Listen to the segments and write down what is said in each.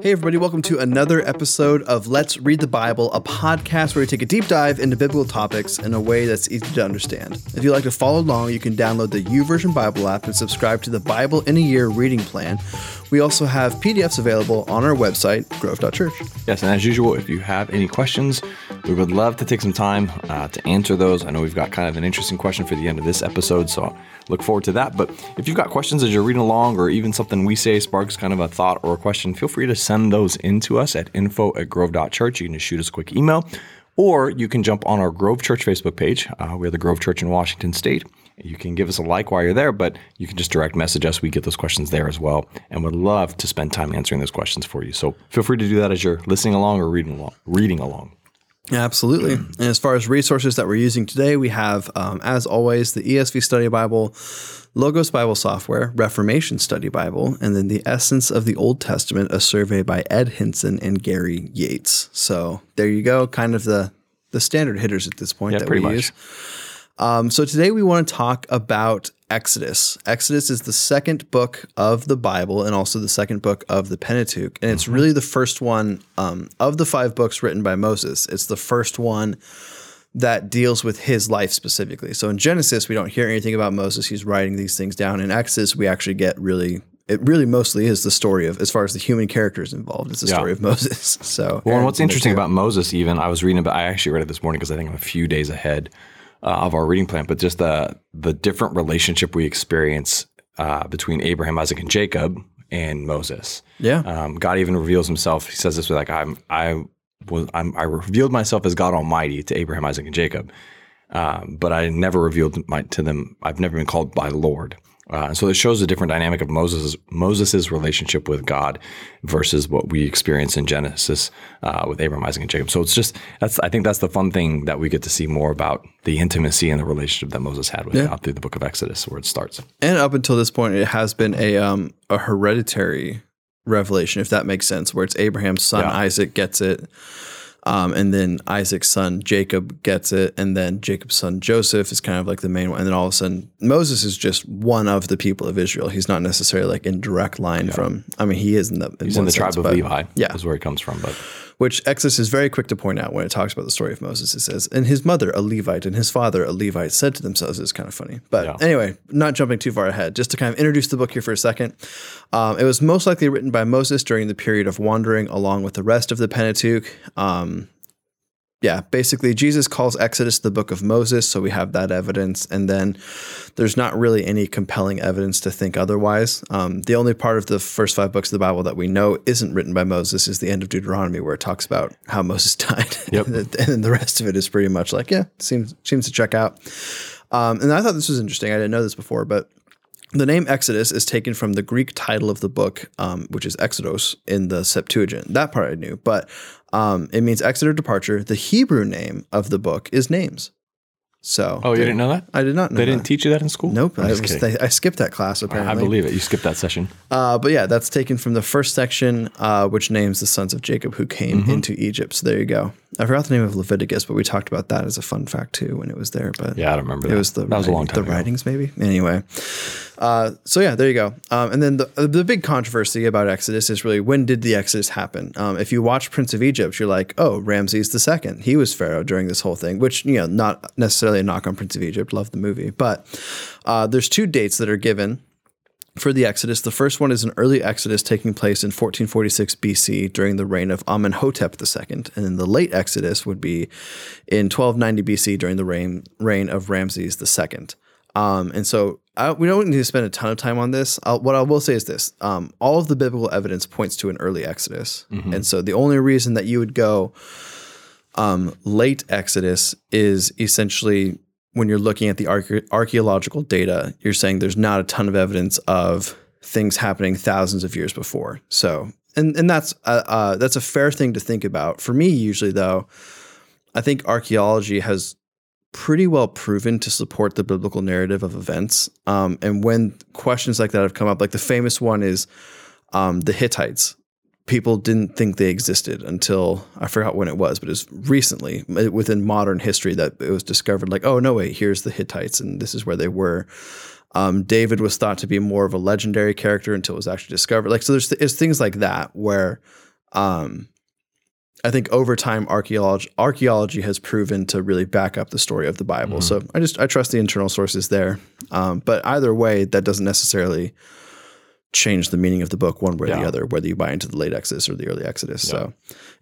Hey, everybody, welcome to another episode of Let's Read the Bible, a podcast where we take a deep dive into biblical topics in a way that's easy to understand. If you'd like to follow along, you can download the YouVersion Bible app and subscribe to the Bible in a Year reading plan. We also have PDFs available on our website, grove.church. Yes, and as usual, if you have any questions, we would love to take some time uh, to answer those. I know we've got kind of an interesting question for the end of this episode, so look forward to that. But if you've got questions as you're reading along, or even something we say sparks kind of a thought or a question, feel free to send those in to us at info at grove.church. You can just shoot us a quick email, or you can jump on our Grove Church Facebook page. Uh, we're the Grove Church in Washington State. You can give us a like while you're there, but you can just direct message us. We get those questions there as well, and would love to spend time answering those questions for you. So feel free to do that as you're listening along or reading along. Reading along. Absolutely. And as far as resources that we're using today, we have, um, as always, the ESV Study Bible, Logos Bible Software, Reformation Study Bible, and then the Essence of the Old Testament, a survey by Ed Hindson and Gary Yates. So there you go, kind of the the standard hitters at this point Yeah, that we much. use. Um, so today we want to talk about Exodus. Exodus is the second book of the Bible and also the second book of the Pentateuch, and it's Mm-hmm. really the first one um, of the five books written by Moses. It's the first one that deals with his life specifically. So in Genesis, we don't hear anything about Moses. He's writing these things down. In Exodus, we actually get really. It really mostly is the story of, as far as the human characters involved, it's the Yeah. story of Moses. So, Well, and what's Aaron's in there interesting about Moses, even I was reading about, I actually read it this morning because I think I'm a few days ahead uh, of our reading plan. But just the the different relationship we experience uh, between Abraham, Isaac, and Jacob, and Moses. yeah, Um, God even reveals Himself. He says this way, like I'm, I was, I'm, I revealed myself as God Almighty to Abraham, Isaac, and Jacob, um, but I never revealed my, to them. I've never been called by Lord. Uh, and so it shows a different dynamic of Moses Moses's relationship with God versus what we experience in Genesis uh, with Abraham, Isaac, and Jacob. So it's just that's I think that's the fun thing that we get to see more about the intimacy and the relationship that Moses had with God through the Book of Exodus, where it starts. and up until this point, it has been a um a hereditary revelation, if that makes sense, where it's Abraham's son Yeah. Isaac gets it, um, and then Isaac's son Jacob gets it, and then Jacob's son Joseph is kind of like the main one, and then all of a sudden Moses is just one of the people of Israel. He's not necessarily like in direct line from. I mean, he is in the He's in the tribe of Levi. Yeah. is where he comes from. But which Exodus is very quick to point out when it talks about the story of Moses. It says, and his mother, a Levite, and his father, a Levite, said to themselves, it's kind of funny. But Yeah. anyway, not jumping too far ahead, just to kind of introduce the book here for a second. Um, it was most likely written by Moses during the period of wandering along with the rest of the Pentateuch. Um, yeah, basically, Jesus calls Exodus the book of Moses, so we have that evidence. And then there's not really any compelling evidence to think otherwise. Um, the only part of the first five books of the Bible that we know isn't written by Moses is the end of Deuteronomy, where it talks about how Moses died. Yep. and then the rest of it is pretty much like, yeah, seems seems to check out. Um, and I thought this was interesting. I didn't know this before, but the name Exodus is taken from the Greek title of the book, um, which is Exodus in the Septuagint. That part I knew, but um, it means exit or departure. The Hebrew name of the book is names. So, oh, you didn't know that? I did not know. They didn't that. teach you that in school? Nope, I, was, kidding. I skipped that class apparently. I believe it. You skipped that session. Uh, but yeah, that's taken from the first section, uh, which names the sons of Jacob who came Mm-hmm. into Egypt. So there you go. I forgot the name of Leviticus, but we talked about that as a fun fact too when it was there. But Yeah, I don't remember it that. was the that was a long time the ago. writings maybe. Anyway, uh, so yeah, there you go. Um, and then the the big controversy about Exodus is really when did the Exodus happen? Um, if you watch Prince of Egypt, you're like, oh, Ramses the second. He was pharaoh during this whole thing, which you know, not necessarily a knock on Prince of Egypt. Love the movie, but uh, there's two dates that are given for the Exodus. The first one is an early Exodus taking place in 1446 BC during the reign of Amenhotep II, and then the late Exodus would be in 1290 BC during the reign reign of Ramses II. Um, and so I, we don't need to spend a ton of time on this. I'll, what I will say is this: um, all of the biblical evidence points to an early Exodus, and so the only reason that you would go um, late Exodus is essentially when you're looking at the arche- archaeological data, you're saying there's not a ton of evidence of things happening thousands of years before. So, and and that's uh, uh, that's a fair thing to think about. For me, usually though, I think archaeology has pretty well proven to support the biblical narrative of events. Um, and when questions like that have come up, like the famous one is um, the Hittites. People didn't think they existed until I forgot when it was, but it was recently uh, within modern history that it was discovered. Like, oh no, wait, here's the Hittites, and this is where they were. Um, David was thought to be more of a legendary character until it was actually discovered. Like, so there's, there's things like that where um, I think over time archaeology archaeology has proven to really back up the story of the Bible. So I just I trust the internal sources there. Um, but either way, that doesn't necessarily change the meaning of the book one way or Yeah. the other, whether you buy into the late Exodus or the early Exodus. So,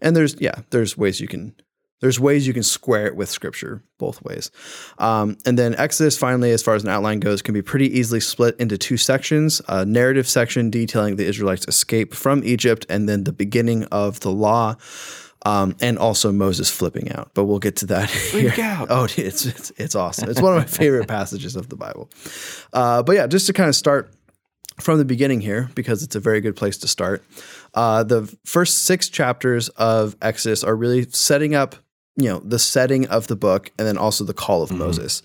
and there's yeah, there's ways you can there's ways you can square it with Scripture both ways. Um, and then Exodus, finally, as far as an outline goes, can be pretty easily split into two sections: a narrative section detailing the Israelites' escape from Egypt, and then the beginning of the law. Um, and also Moses flipping out, but we'll get to that. here. Freak out. Oh, it's, it's it's awesome. It's one of my favorite passages of the Bible. Uh, but yeah, just to kind of start from the beginning here, because it's a very good place to start. Uh, the first six chapters of Exodus are really setting up, you know, the setting of the book, and then also the call of Moses.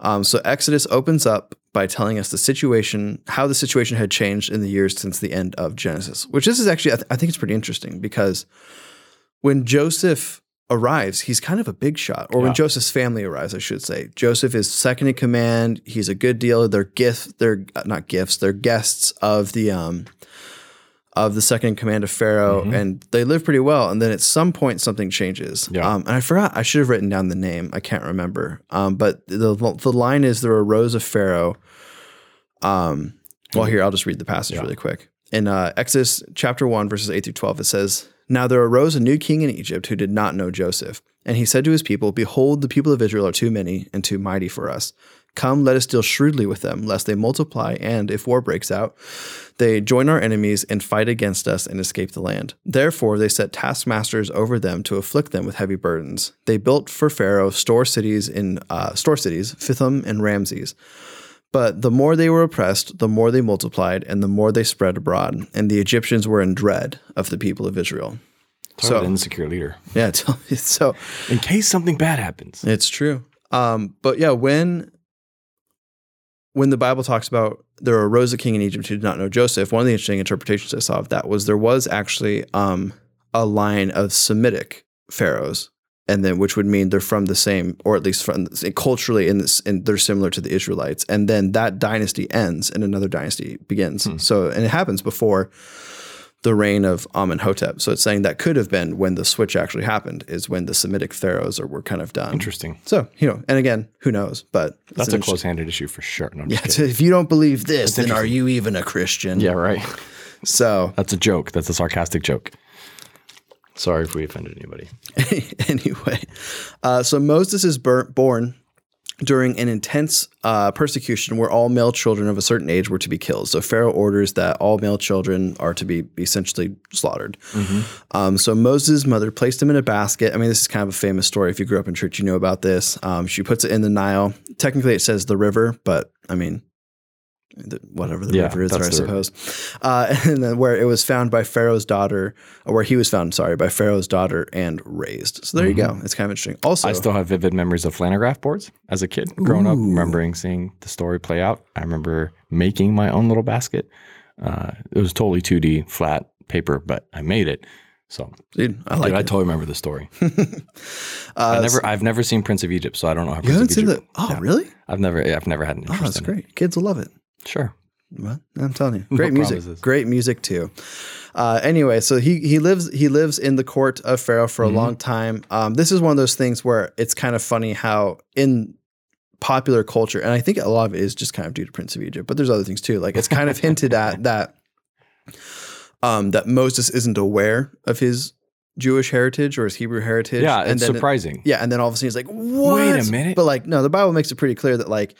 Um, so Exodus opens up by telling us the situation, how the situation had changed in the years since the end of Genesis. Which this is actually, I, th- I think it's pretty interesting because when Joseph arrives, he's kind of a big shot, or when Joseph's family arrives, I should say. Joseph is second in command. He's a good deal. They're gift. They're uh, not gifts. They're guests of the um of the second in command of Pharaoh, and they live pretty well. And then at some point, something changes. Yeah. Um, and I forgot. I should have written down the name. I can't remember. Um, but the the line is there arose a Pharaoh. Um, well, here I'll just read the passage really quick. In uh, Exodus chapter one, verses eight through twelve, it says, "Now there arose a new king in Egypt who did not know Joseph, and he said to his people, Behold, the people of Israel are too many and too mighty for us. Come, let us deal shrewdly with them, lest they multiply, and if war breaks out, they join our enemies and fight against us and escape the land. Therefore, they set taskmasters over them to afflict them with heavy burdens. They built for Pharaoh store cities in uh, store cities, Pithom and Ramses." But the more they were oppressed, the more they multiplied, and the more they spread abroad. And the Egyptians were in dread of the people of Israel. Talk So- insecure leader. Yeah, so In case something bad happens. it's true. Um, but yeah, when when the Bible talks about there arose a king in Egypt who did not know Joseph, one of the interesting interpretations I saw of that was there was actually um, a line of Semitic pharaohs, and then which would mean they're from the same, or at least from culturally in this, and they're similar to the Israelites. And then that dynasty ends, and another dynasty begins. Hmm. So, and it happens before the reign of Amenhotep. So it's saying that could have been when the switch actually happened, is when the Semitic pharaohs are, were kind of done. Interesting. So, you know, and again, who knows? But That's a close handed issue for sure. No, Yeah, if you don't believe this, then are you even a Christian? yeah, right. So, That's a joke. That's a sarcastic joke. Sorry if we offended anybody. anyway, uh, so Moses is bur- born during an intense uh, persecution where all male children of a certain age were to be killed. So Pharaoh orders that all male children are to be essentially slaughtered. Um, so Moses' mother placed him in a basket. I mean, this is kind of a famous story. If you grew up in church, you know about this. Um, she puts it in the Nile. Technically, it says the river, but I mean, the, whatever the Yeah, river is there, I suppose. Uh, and then where it was found by Pharaoh's daughter, or where he was found, sorry, by Pharaoh's daughter and raised. So there you go. It's kind of interesting. Also, Mm-hmm. I still have vivid memories of flannelgraph boards as a kid growing up, remembering seeing the story play out. I remember making my own little basket. Uh, it was totally 2D flat paper, but I made it. So dude, I dude, like I totally remember the story. Uh, I never, I've never seen Prince of Egypt, so I don't know how. you Prince haven't of seen Egypt. the? Oh, really? I've never, I've never had an interest. Oh, interest that's in great. Kids will love it. Sure. Well, I'm telling you, great music, promises. great music too. Uh, anyway, so he he lives he lives in the court of Pharaoh for a Mm-hmm. long time. Um, this is one of those things where it's kind of funny how in popular culture, and I think a lot of it is just kind of due to Prince of Egypt, but there's other things too. Like it's kind of hinted at that um, that Moses isn't aware of his Jewish heritage or his Hebrew heritage. Yeah, and it's then it- surprising. yeah, and then all of a sudden he's like, "What?" Wait a minute. But like, no, the Bible makes it pretty clear that like,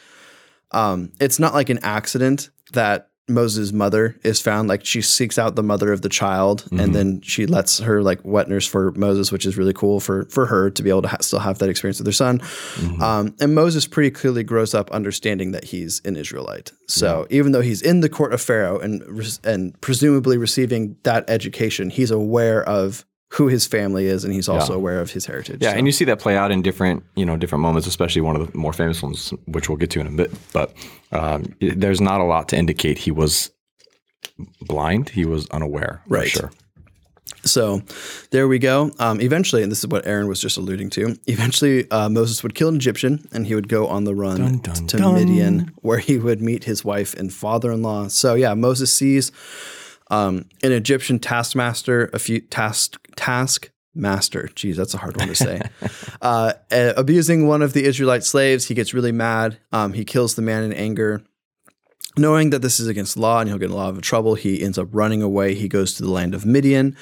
um, it's not like an accident that Moses' mother is found. Like, she seeks out the mother of the child, Mm-hmm. and then she lets her like wet nurse for Moses, which is really cool for for her to be able to ha- still have that experience with her son. Mm-hmm. Um, and Moses pretty clearly grows up understanding that he's an Israelite. So even though he's in the court of Pharaoh and and presumably receiving that education, he's aware of who his family is, and he's also aware of his heritage. Yeah, So- and you see that play out in different, you know, different moments, especially one of the more famous ones, which we'll get to in a bit. But um, it- there's not a lot to indicate he was blind. He was unaware. for Right. Sure. So there we go. Um, eventually, and this is what Aaron was just alluding to. Eventually, uh, Moses would kill an Egyptian, and he would go on the run Dun, dun, to dun. Midian, where he would meet his wife and father-in-law. So yeah, Moses sees Um, an Egyptian taskmaster, a few task task master. Geez, that's a hard one to say. uh, abusing one of the Israelite slaves, he gets really mad. Um, he kills the man in anger. Knowing that this is against law and he'll get in a lot of trouble, he ends up running away. He goes to the land of Midian,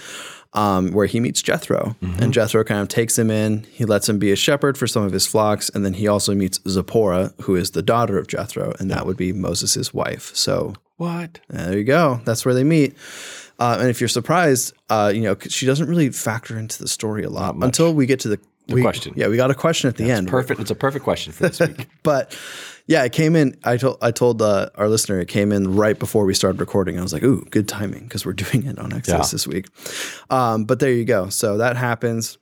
um, where he meets Jethro. And Jethro kind of takes him in. He lets him be a shepherd for some of his flocks. And then he also meets Zipporah, who is the daughter of Jethro, and that would be Moses' wife. So What? there you go. That's where they meet. Uh, and if you're surprised, uh, you know she doesn't really factor into the story a lot until we get to the, we- question. Yeah, we got a question at the end. Perfect. It's a perfect question for this week. But yeah, it came in. I told I told uh, our listener it came in right before we started recording. I was like, "Ooh, good timing," because we're doing it on Exodus Yeah. this week. Um, but there you go. So that happens.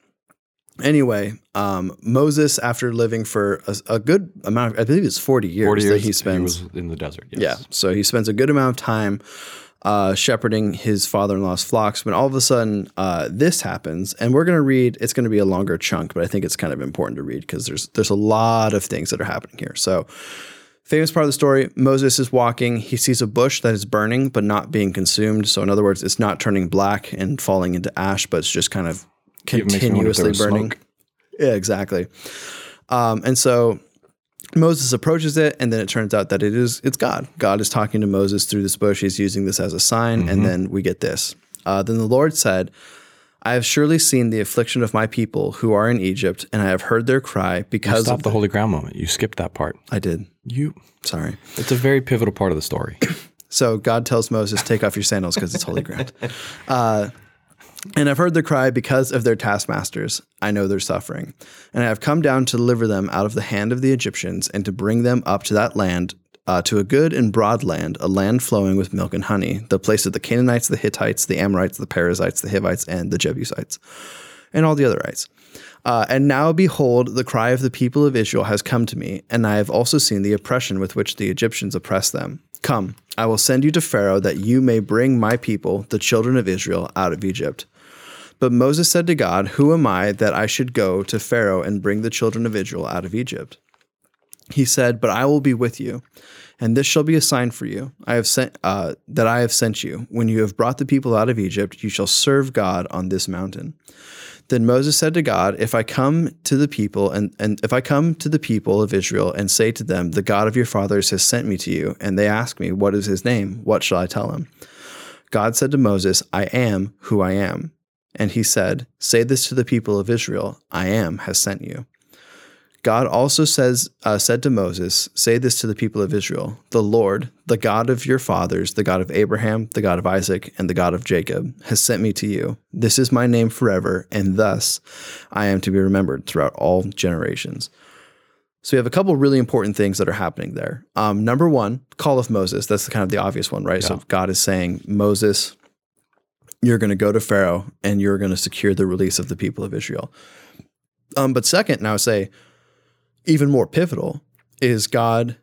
Anyway, um, Moses, after living for a, a good amount, of, I believe it's forty years, Forty years that he spends. was in the desert. Yes. Yeah. So he spends a good amount of time uh, shepherding his father in law's flocks. When all of a sudden uh, this happens, and we're going to read, it's going to be a longer chunk, but I think it's kind of important to read because there's there's a lot of things that are happening here. So. Famous part of the story Moses is walking. He sees a bush that is burning but not being consumed. So, in other words, it's not turning black and falling into ash, but it's just kind of It makes me wonder if there continuously burning. smoke. Yeah, exactly. Um, and so Moses approaches it, and then it turns out that it is it's God. God is talking to Moses through this bush. He's using this as a sign, Mm-hmm. and then we get this. Uh, then the Lord said, "I have surely seen the affliction of my people who are in Egypt, and I have heard their cry because Stop of the holy ground moment. You skipped that part. I did. You. Sorry. It's a very pivotal part of the story. So God tells Moses, "Take off your sandals because it's holy ground." Uh, and I've heard their cry because of their taskmasters. I know their suffering, and I have come down to deliver them out of the hand of the Egyptians and to bring them up to that land, uh, to a good and broad land, a land flowing with milk and honey, the place of the Canaanites, the Hittites, the Amorites, the Perizzites, the Hivites, and the Jebusites, and all the otherites. Uh, and now behold, the cry of the people of Israel has come to me, and I have also seen the oppression with which the Egyptians oppress them. Come, I will send you to Pharaoh that you may bring my people, the children of Israel, out of Egypt. But Moses said to God, Who am I that I should go to Pharaoh and bring the children of Israel out of Egypt? He said, But I will be with you, and this shall be a sign for you. I have sent uh, that I have sent you. When you have brought the people out of Egypt, you shall serve God on this mountain. Then Moses said to God, If I come to the people and, and if I come to the people of Israel and say to them, The God of your fathers has sent me to you, and they ask me, What is his name? What shall I tell them? God said to Moses, I am who I am. And he said, Say this to the people of Israel, I am has sent you. God also says, uh, said to Moses, Say this to the people of Israel The Lord, the God of your fathers, the God of Abraham, the God of Isaac, and the God of Jacob, has sent me to you. This is my name forever, and thus I am to be remembered throughout all generations. So we have a couple really important things that are happening there. Um, number one, call of Moses. That's kind of the obvious one, right? So God is saying, Moses, you're going to go to Pharaoh and you're going to secure the release of the people of Israel. Um, but second, now say, even more pivotal is God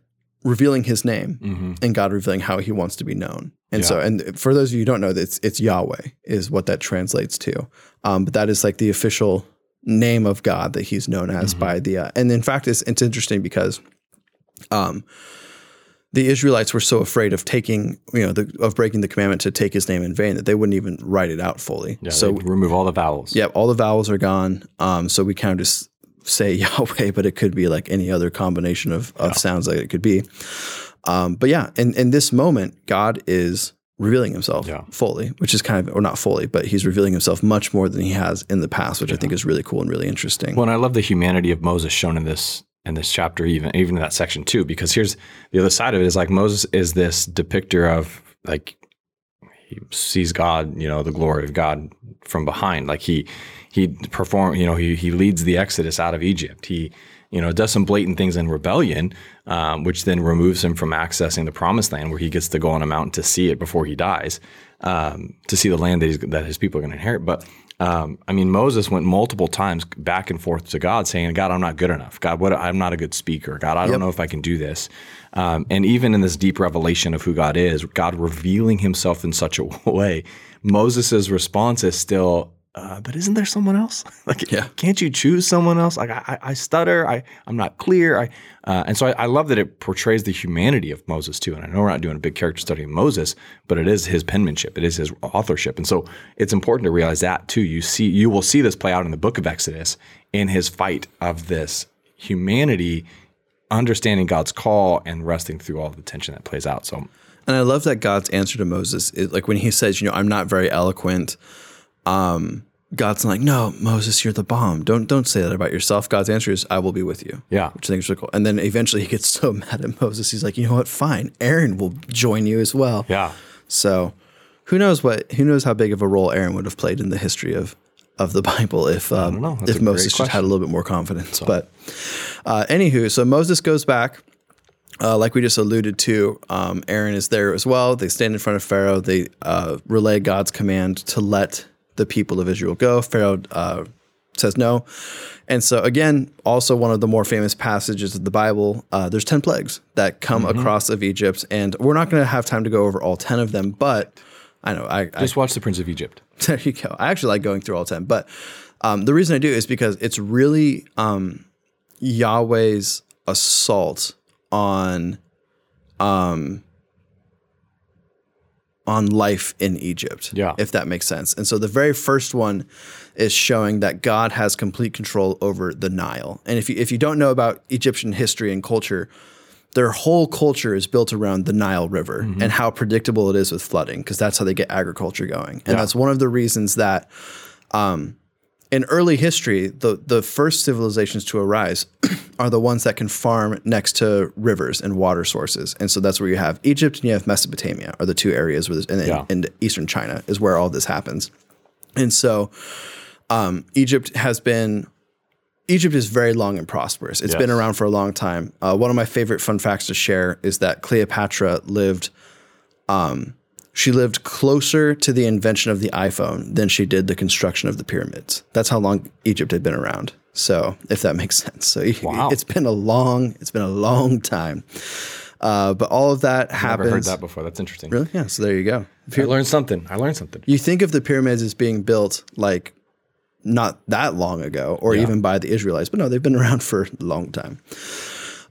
revealing His name and God revealing how He wants to be known. And so, and for those of you who don't know, it's it's Yahweh is what that translates to. Um, but that is like the official name of God that He's known as by the. Uh, and in fact, it's it's interesting because, um, the Israelites were so afraid of taking, you know, the, of breaking the commandment to take His name in vain that they wouldn't even write it out fully. Yeah, so so remove all the vowels. yeah, all the vowels are gone. Um, so we kind of just say Yahweh, but it could be like any other combination of, of sounds that it could be. Um, but yeah, in, in this moment, God is revealing himself Yeah. fully, which is kind of, or not fully, but he's revealing himself much more than he has in the past, which I think is really cool and really interesting. Well, and I love the humanity of Moses shown in this in this chapter, even even in that section too, because here's the other side of it is like Moses is this depictor of like he sees God, you know, the glory of God from behind. Like he he perform, you know, he he leads the Exodus out of Egypt. He you know does some blatant things in rebellion, um, which then removes him from accessing the promised land, where he gets to go on a mountain to see it before he dies, um, to see the land that that his people are going to inherit. But um, I mean, Moses went multiple times back and forth to God, saying, "God, I'm not good enough. God, what? I'm not a good speaker. God, I don't know if I can do this." Um, and even in this deep revelation of who God is, God revealing Himself in such a way, Moses' response is still, uh, but isn't there someone else? like, Yeah. can't you choose someone else? Like, I, I stutter. I, I'm not clear. I, uh, and so I, I love that it portrays the humanity of Moses too. And I know we're not doing a big character study of Moses, but it is his penmanship. It is his authorship. And so it's important to realize that too. You see, you will see this play out in the book of Exodus in his fight of this humanity, understanding God's call and resting through all the tension that plays out. So And I love that God's answer to Moses is like when he says, you know, I'm not very eloquent. Um, God's like, no, Moses, you're the bomb. Don't don't say that about yourself. God's answer is, I will be with you. Yeah. which I think is really cool. And then eventually he gets so mad at Moses, he's like, you know what? Fine, Aaron will join you as well. yeah, So, who knows what? Who knows how big of a role Aaron would have played in the history of of the Bible if um, know. That's a if Moses just had a little bit more confidence. But uh, anywho, so Moses goes back. Uh, like we just alluded to, um, Aaron is there as well. They stand in front of Pharaoh. They uh, relay God's command to let the people of Israel go. Pharaoh uh, says no. And so, again, also one of the more famous passages of the Bible, uh, there's 10 plagues that come across of Egypt. And we're not going to have time to go over all 10 of them, but I know I, I just watch The Prince of Egypt. there you go. I actually like going through all 10, but um, the reason I do is because it's really um, Yahweh's assault on um, on life in Egypt. Yeah. If that makes sense. And so the very first one is showing that God has complete control over the Nile. And if you if you don't know about Egyptian history and culture, their whole culture is built around the Nile River and how predictable it is with flooding, because that's how they get agriculture going. And that's one of the reasons that um, in early history, the, the first civilizations to arise are the ones that can farm next to rivers and water sources. And so that's where you have Egypt and you have Mesopotamia are the two areas where this, and, Yeah. and eastern China is where all this happens. And so um, Egypt has been Egypt is very long and prosperous. It's been around for a long time. Uh, one of my favorite fun facts to share is that Cleopatra lived. Um, she lived closer to the invention of the iPhone than she did the construction of the pyramids. That's how long Egypt had been around. So, if that makes sense, so Wow. it's been a long, it's been a long time. Uh, but all of that Never happens. heard that before. That's interesting. Really? Yeah. So there you go. If you're- learned something. I learned something. you think of the pyramids as being built like not that long ago or even by the Israelites, but no, they've been around for a long time.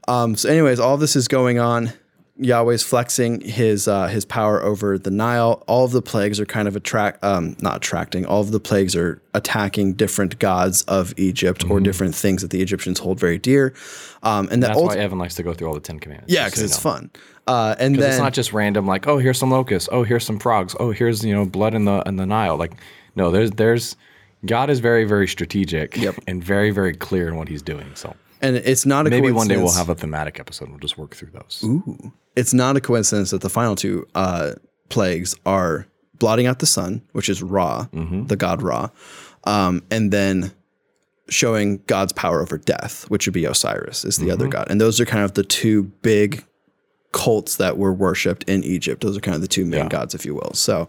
Um, so, anyways, all this is going on. Yahweh's flexing his uh, his power over the Nile. All of the plagues are kind of attract, um, not attracting. All of the plagues are attacking different gods of Egypt or different things that the Egyptians hold very dear. Um, and that That's ult- why Evan likes to go through all the Ten Commandments. yeah, because so it's know. fun. Uh, and then It's not just random. Like, oh, here's some locusts. Oh, here's some frogs. Oh, here's you know blood in the in the Nile. Like, no, there's there's God is very very strategic yep. and very very clear in what He's doing. So and it's not a maybe one day we'll have a thematic episode. We'll just work through those. It's not a coincidence that the final two uh, plagues are blotting out the sun, which is Ra, the god Ra, um, and then showing God's power over death, which would be Osiris, is the other god. And those are kind of the two big cults that were worshipped in Egypt. Those are kind of the two main Yeah. gods, if you will. So,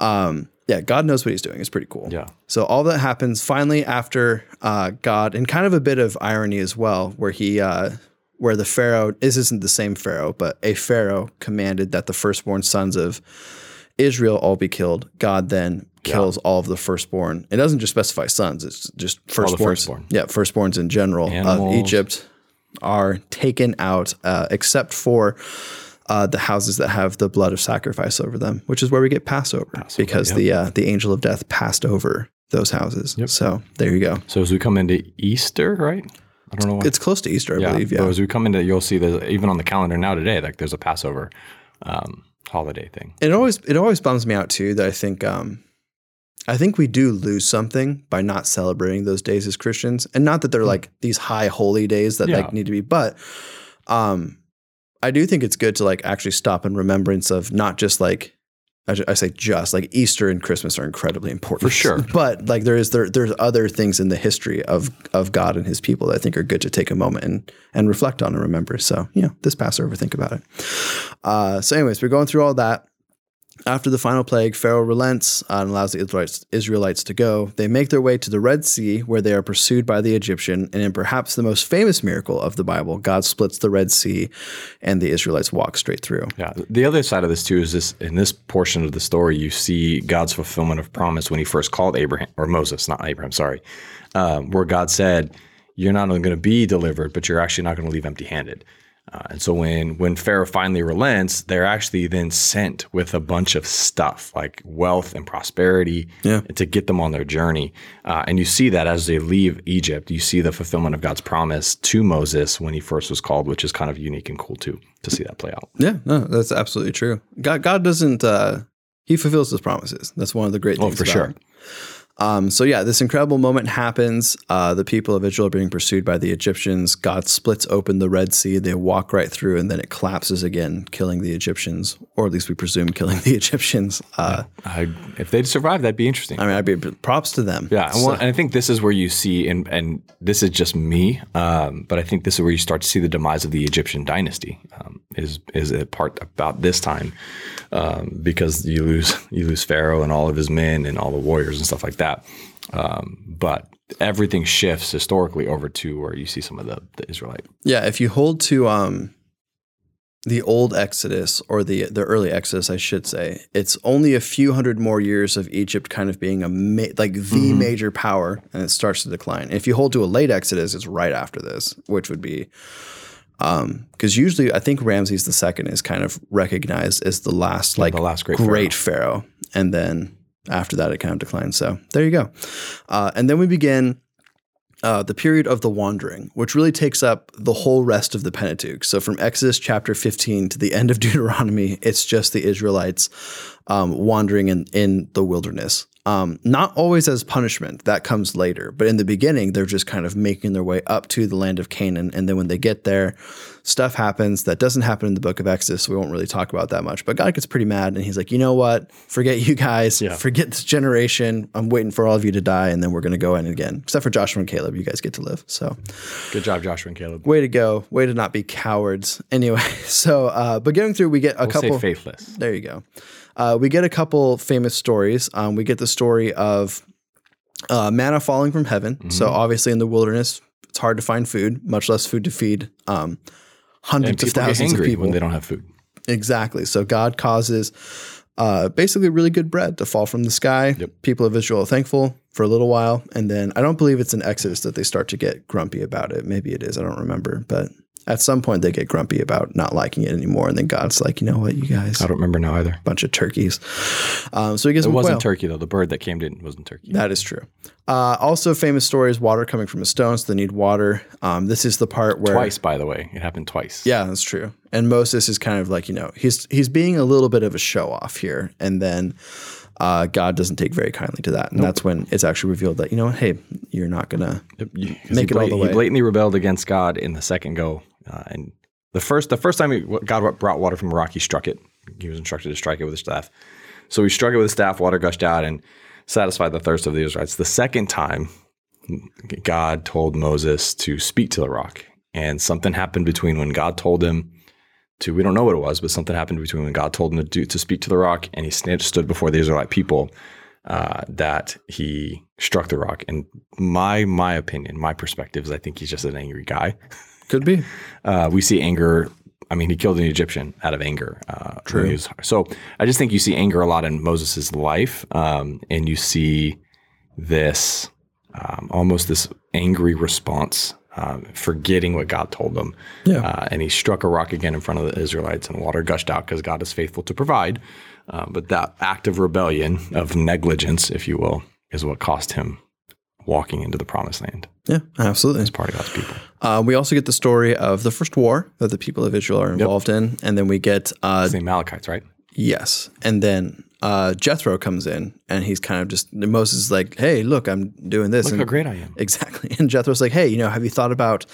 um, yeah, God knows what he's doing. It's pretty cool. Yeah. So all that happens finally after uh, God, and kind of a bit of irony as well, where he, uh, where the Pharaoh, this isn't the same Pharaoh, but a Pharaoh commanded that the firstborn sons of Israel all be killed. God then kills all of the firstborn. It doesn't just specify sons; it's just firstborns. firstborn. Yeah, firstborns in general of Egypt are taken out, uh, except for uh, the houses that have the blood of sacrifice over them, which is where we get Passover, because the uh, the angel of death passed over those houses. So there you go. So as we come into Easter, right? I don't know. What, It's close to Easter, I yeah. believe. But Yeah. as we come into, you'll see that even on the calendar now today, like there's a Passover um, holiday thing. It always it always bums me out too that I think um, I think we do lose something by not celebrating those days as Christians, and not that they're like these high holy days that. Yeah. like need to be, but um, I do think it's good to like actually stop in remembrance of not just like I, I say just like Easter and Christmas are incredibly important For sure. but like there is there there's other things in the history of of God and His people that I think are good to take a moment and and reflect on and remember. So you know, this Passover, think about it. Uh, so, anyways, we're going through all that. After the final plague, Pharaoh relents uh, and allows the Israelites, to go. They make their way to the Red Sea, where they are pursued by the Egyptian. And in perhaps the most famous miracle of the Bible, God splits the Red Sea, and the Israelites walk straight through. Yeah. The other side of this too is this in this portion of the story, you see God's fulfillment of promise when he first called Abraham or Moses, not Abraham, sorry, um, where God said, You're not only going to be delivered, but you're actually not going to leave empty handed. Uh, and so when when Pharaoh finally relents, they're actually then sent with a bunch of stuff like wealth and prosperity Yeah. to get them on their journey. Uh, and you see that as they leave Egypt, you see the fulfillment of God's promise to Moses when he first was called, which is kind of unique and cool too to see that play out. Yeah, no, that's absolutely true. God, God doesn't. Uh, he fulfills his promises. That's one of the great things. Oh, for about sure. him. Um, so yeah, this incredible moment happens. Uh, the people of Israel are being pursued by the Egyptians. God splits open the Red Sea. They walk right through, and then it collapses again, killing the Egyptians, or at least we presume killing the Egyptians. Uh, I, if they'd survive, that'd be interesting. I mean, I'd be props to them. Yeah, and, So- and I think this is where you see, and and this is just me, um, but I think this is where you start to see the demise of the Egyptian dynasty. Um, is is a part about this time um, because you lose you lose Pharaoh and all of his men and all the warriors and stuff like that. Um, but everything shifts historically over to where you see some of the, the Israelite. Yeah, if you hold to um, the old Exodus or the the early Exodus, I should say, it's only a few hundred more years of Egypt kind of being a ma- like the Mm-hmm. major power, and it starts to decline. If you hold to a late Exodus, it's right after this, which would be because usually I think Ramses II is kind of recognized as the last like the last great great pharaoh. and then after that it kind of declines. So there you go, uh, and then we begin uh, the period of the wandering, which really takes up the whole rest of the Pentateuch. So from Exodus chapter 15 to the end of Deuteronomy, it's just the Israelites um, wandering in, in the wilderness. Um, not always as punishment, that comes later. But in the beginning, they're just kind of making their way up to the land of Canaan. And then when they get there, stuff happens that doesn't happen in the book of Exodus. So we won't really talk about that much. But God gets pretty mad and he's like, you know what? Forget you guys. Forget this generation. I'm waiting for all of you to die. And then we're going to go in again. Except for Joshua and Caleb. You guys get to live. So Good job, Joshua and Caleb. way to go. Way to not be cowards. Anyway, so, uh, but getting through, we get a We'll couple. say faithless. There you go. Uh, we get a couple famous stories. Um, we get the story of uh, manna falling from heaven. Mm-hmm. So obviously in the wilderness, it's hard to find food, much less food to feed um, hundreds of thousands of people. when they don't have food. Exactly. So God causes uh, basically really good bread to fall from the sky. People of Israel are thankful for a little while, and then I don't believe it's in Exodus that they start to get grumpy about it. Maybe it is. I don't remember, but. At some point, they get grumpy about not liking it anymore, and then God's like, "You know what, you guys, I don't remember now either. bunch of turkeys." Um, so he gives It wasn't quail. turkey though. The bird that came didn't wasn't turkey. That is true. Uh, also, famous story is water coming from a stone, so they need water. Um, this is the part where Twice, by the way, it happened twice. Yeah, that's true. And Moses is kind of like you know he's he's being a little bit of a show off here, and then uh, God doesn't take very kindly to that, and that's when it's actually revealed that you know hey you're not gonna Make it all the way. He blatantly rebelled against God in the second go, uh, and the first the first time he, God brought water from a rock, he struck it. He was instructed to strike it with a staff. So he struck it with a staff. Water gushed out and satisfied the thirst of the Israelites. The second time, God told Moses to speak to the rock, and something happened between when God told him to. We don't know what it was, but something happened between when God told him to do to speak to the rock, and he stood before the Israelite people uh, that he struck the rock. And my my opinion, my perspective is I think he's just an angry guy. could be Uh, we see anger. I mean, he killed an Egyptian out of anger. Uh, True. so I just think you see anger a lot in Moses' life, um, and you see this um, almost this angry response, um, forgetting what God told them. Yeah. Uh, and he struck a rock again in front of the Israelites, and water gushed out because God is faithful to provide. Uh, but that act of rebellion, of negligence, if you will, is what cost him walking into the promised land yeah absolutely. as part of God's people. Uh, we also get the story of the first war that the people of Israel are involved in, and then we get uh, The Amalekites, right? Yes. And then uh, Jethro comes in and he's kind of just, Moses is like, hey, look, I'm doing this. Look and, how great I am. Exactly. And Jethro's like, hey, you know, have you thought about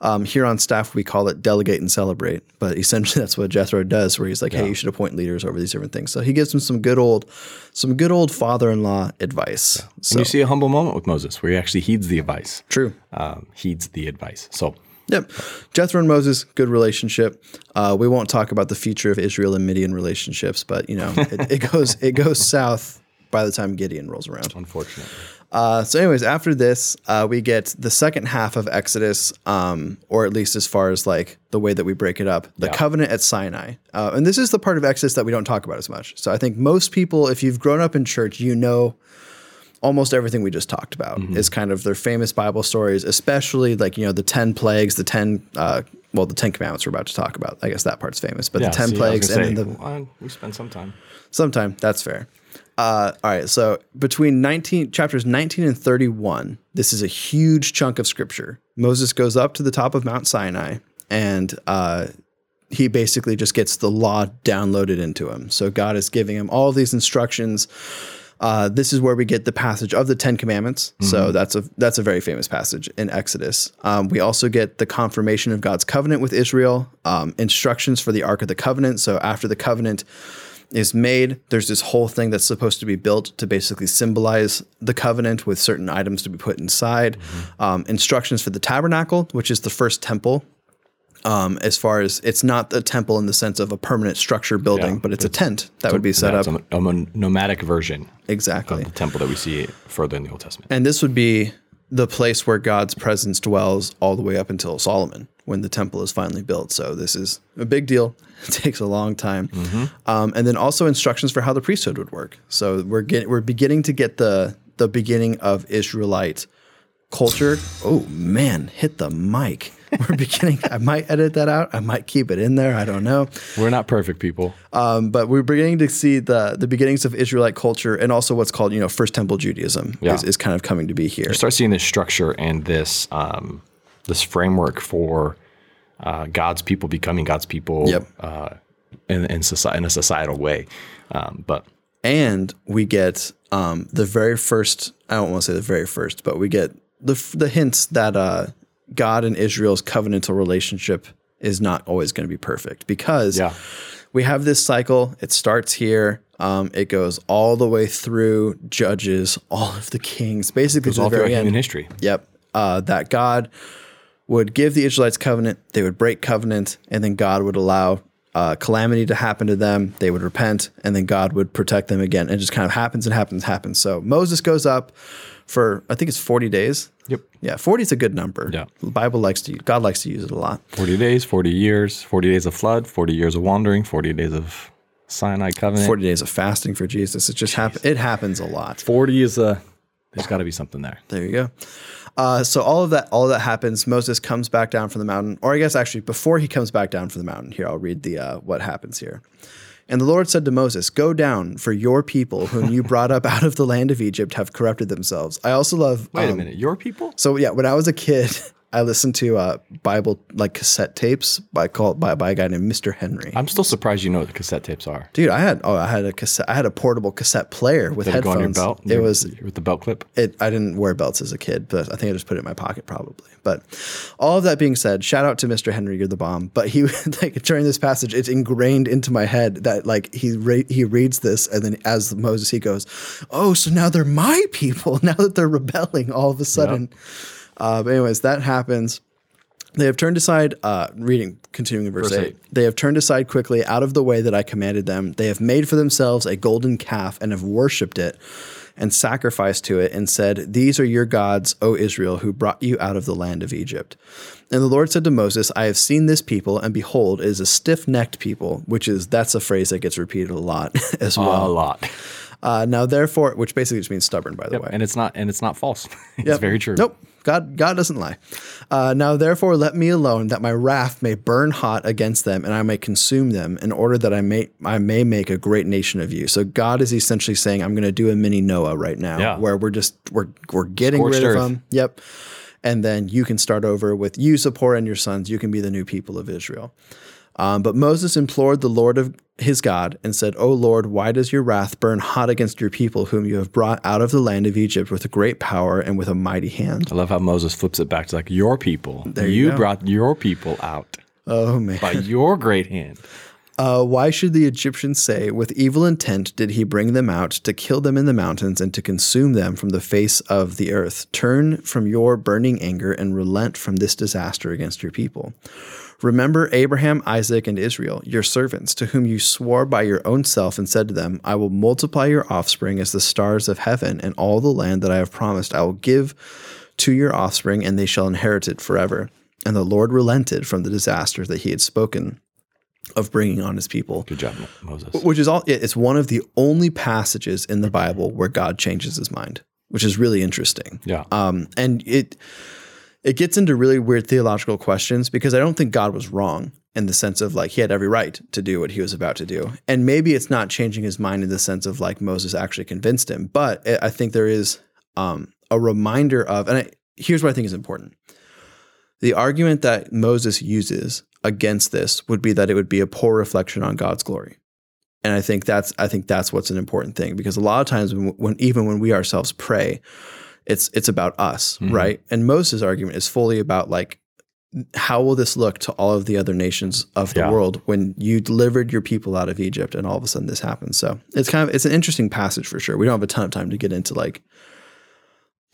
um, here on staff, we call it delegate and celebrate. But essentially that's what Jethro does, where he's like, hey, you should appoint leaders over these different things. So he gives him some good old, some good old father-in-law advice. So And you see a humble moment with Moses where he actually heeds the advice. true. Um, heeds the advice. So Yep. Jethro and Moses, good relationship. Uh, we won't talk about the future of Israel and Midian relationships, but you know, it, it goes it goes south by the time Gideon rolls around. Unfortunately. Uh, so, anyways, after this, uh, we get the second half of Exodus, um, or at least as far as like the way that we break it up, the Yeah. covenant at Sinai. Uh, and this is the part of Exodus that we don't talk about as much. So, I think most people, if you've grown up in church, you know almost everything we just talked about Mm-hmm. is kind of their famous Bible stories, especially like, you know, the 10 plagues, the 10, uh, well, the 10 commandments we're about to talk about. I guess that part's famous, but the 10 see, plagues and say, then the well, we spend some time. Sometime that's fair. Uh, all right, so between 19 chapters 19 and 31, this is a huge chunk of scripture. Moses goes up to the top of Mount Sinai, and uh, he basically just gets the law downloaded into him. So God is giving him all these instructions. Uh, this is where we get the passage of the Ten Commandments. So that's a that's a very famous passage in Exodus. Um, we also get the confirmation of God's covenant with Israel, um, instructions for the Ark of the Covenant. So after the covenant is made, there's this whole thing that's supposed to be built to basically symbolize the covenant with certain items to be put inside. Um, instructions for the tabernacle, which is the first temple. Um, as far as it's not a temple in the sense of a permanent structure building, Yeah, but it's a tent that would be set Yeah, up. it's a, a nomadic version Exactly. of the temple that we see further in the Old Testament. And this would be the place where God's presence dwells all the way up until Solomon when the temple is finally built. So this is a big deal. It takes a long time. Um, and then also instructions for how the priesthood would work. So we're getting we're beginning to get the the beginning of Israelite culture. Oh man, hit the mic. We're beginning. I might edit that out. I might keep it in there. I don't know. We're not perfect people. Um, but we're beginning to see the the beginnings of Israelite culture and also what's called you know First Temple Judaism Yeah. is, is kind of coming to be here. start seeing this structure and this um, this framework for uh, God's people becoming God's people Yep. uh, in, in, society, in a societal way. Um, but and we get um, the very first i don't want to say the very first but we get the, the hints that uh, god and israel's covenantal relationship is not always going to be perfect because Yeah. we have this cycle it starts here um, it goes all the way through judges all of the kings basically to the all throughout very human end history. Yep. Uh, that God would give the Israelites covenant, they would break covenant, and then God would allow uh, calamity to happen to them. They would repent, and then God would protect them again. It just kind of happens and happens and happens. So Moses goes up for I think it's forty days. Yep. Yeah, forty is a good number. Yeah. the Bible likes to God likes to use it a lot. 40 days, 40 years, 40 days of flood, 40 years of wandering, 40 days of Sinai covenant. 40, days of fasting for Jesus. It just happens. It happens a lot. 40 is a, there's got to be something there. There you go. Uh, so all of that, all of that happens. Moses comes back down from the mountain, or I guess actually before he comes back down from the mountain. Here, I'll read the uh, what happens here. And the Lord said to Moses, "Go down, for your people, whom you brought up out of the land of Egypt, have corrupted themselves." I also love. Wait a um, minute. Your people? So yeah, when I was a kid, I listened to uh, Bible like cassette tapes by called by, by a guy named Mr. Henry. I'm still surprised you know what the cassette tapes are. Dude, I had oh, I had a cassette. I had a portable cassette player with Did it go on your belt? It was with the belt clip. it I didn't wear belts as a kid, but I think I just put it in my pocket probably. But all of that being said, shout out to Mr. Henry, you're the bomb. But he like during this passage, it's ingrained into my head that like he re- he reads this and then as Moses he goes, "Oh, so now they're my people. Now that they're rebelling all of a sudden." Uh, but anyways, that happens. They have turned aside, uh, reading, continuing in verse, Verse 8. eight. They have turned aside quickly out of the way that I commanded them. They have made for themselves a golden calf and have worshipped it and sacrificed to it and said, These are your gods, O Israel, who brought you out of the land of Egypt. And the Lord said to Moses, I have seen this people, and behold, it is a stiff necked people, which is, that's a phrase that gets repeated a lot as well. a lot. Uh, now, therefore, which basically just means stubborn, by the way. And it's not and it's not false. it's Yep. very true. Nope. God, God doesn't lie. Uh, now, therefore, let me alone, that my wrath may burn hot against them, and I may consume them, in order that I may I may make a great nation of you. So God is essentially saying, I'm going to do a mini Noah right now, Yeah. where we're just we're we're getting Scorched rid earth. of them. Yep. And then you can start over with you, Zipporah, and your sons. You can be the new people of Israel. Um, but Moses implored the Lord of his God and said, O Lord, why does your wrath burn hot against your people, whom you have brought out of the land of Egypt with a great power and with a mighty hand? I love how Moses flips it back to like your people. you you brought your people out Oh man. by your great hand. Uh, why should the Egyptians say, with evil intent did he bring them out to kill them in the mountains and to consume them from the face of the earth? Turn from your burning anger and relent from this disaster against your people. Remember Abraham, Isaac, and Israel, your servants, to whom you swore by your own self and said to them, I will multiply your offspring as the stars of heaven, and all the land that I have promised I will give to your offspring, and they shall inherit it forever. And the Lord relented from the disaster that he had spoken of bringing on his people. Good job, Moses. Which is all it's one of the only passages in the Bible where God changes his mind, which is really interesting. Yeah. Um, and it it gets into really weird theological questions because I don't think God was wrong in the sense of like he had every right to do what he was about to do. And maybe it's not changing his mind in the sense of like Moses actually convinced him, but I think there is um, a reminder of, and I, here's what I think is important. The argument that Moses uses against this would be that it would be a poor reflection on God's glory. And I think that's I think that's what's an important thing because a lot of times when, when even when we ourselves pray, it's it's about us, Mhm. right? And Moses' argument is fully about like how will this look to all of the other nations of the Yeah. world when you delivered your people out of Egypt and all of a sudden this happens. So it's kind of it's an interesting passage for sure. We don't have a ton of time to get into like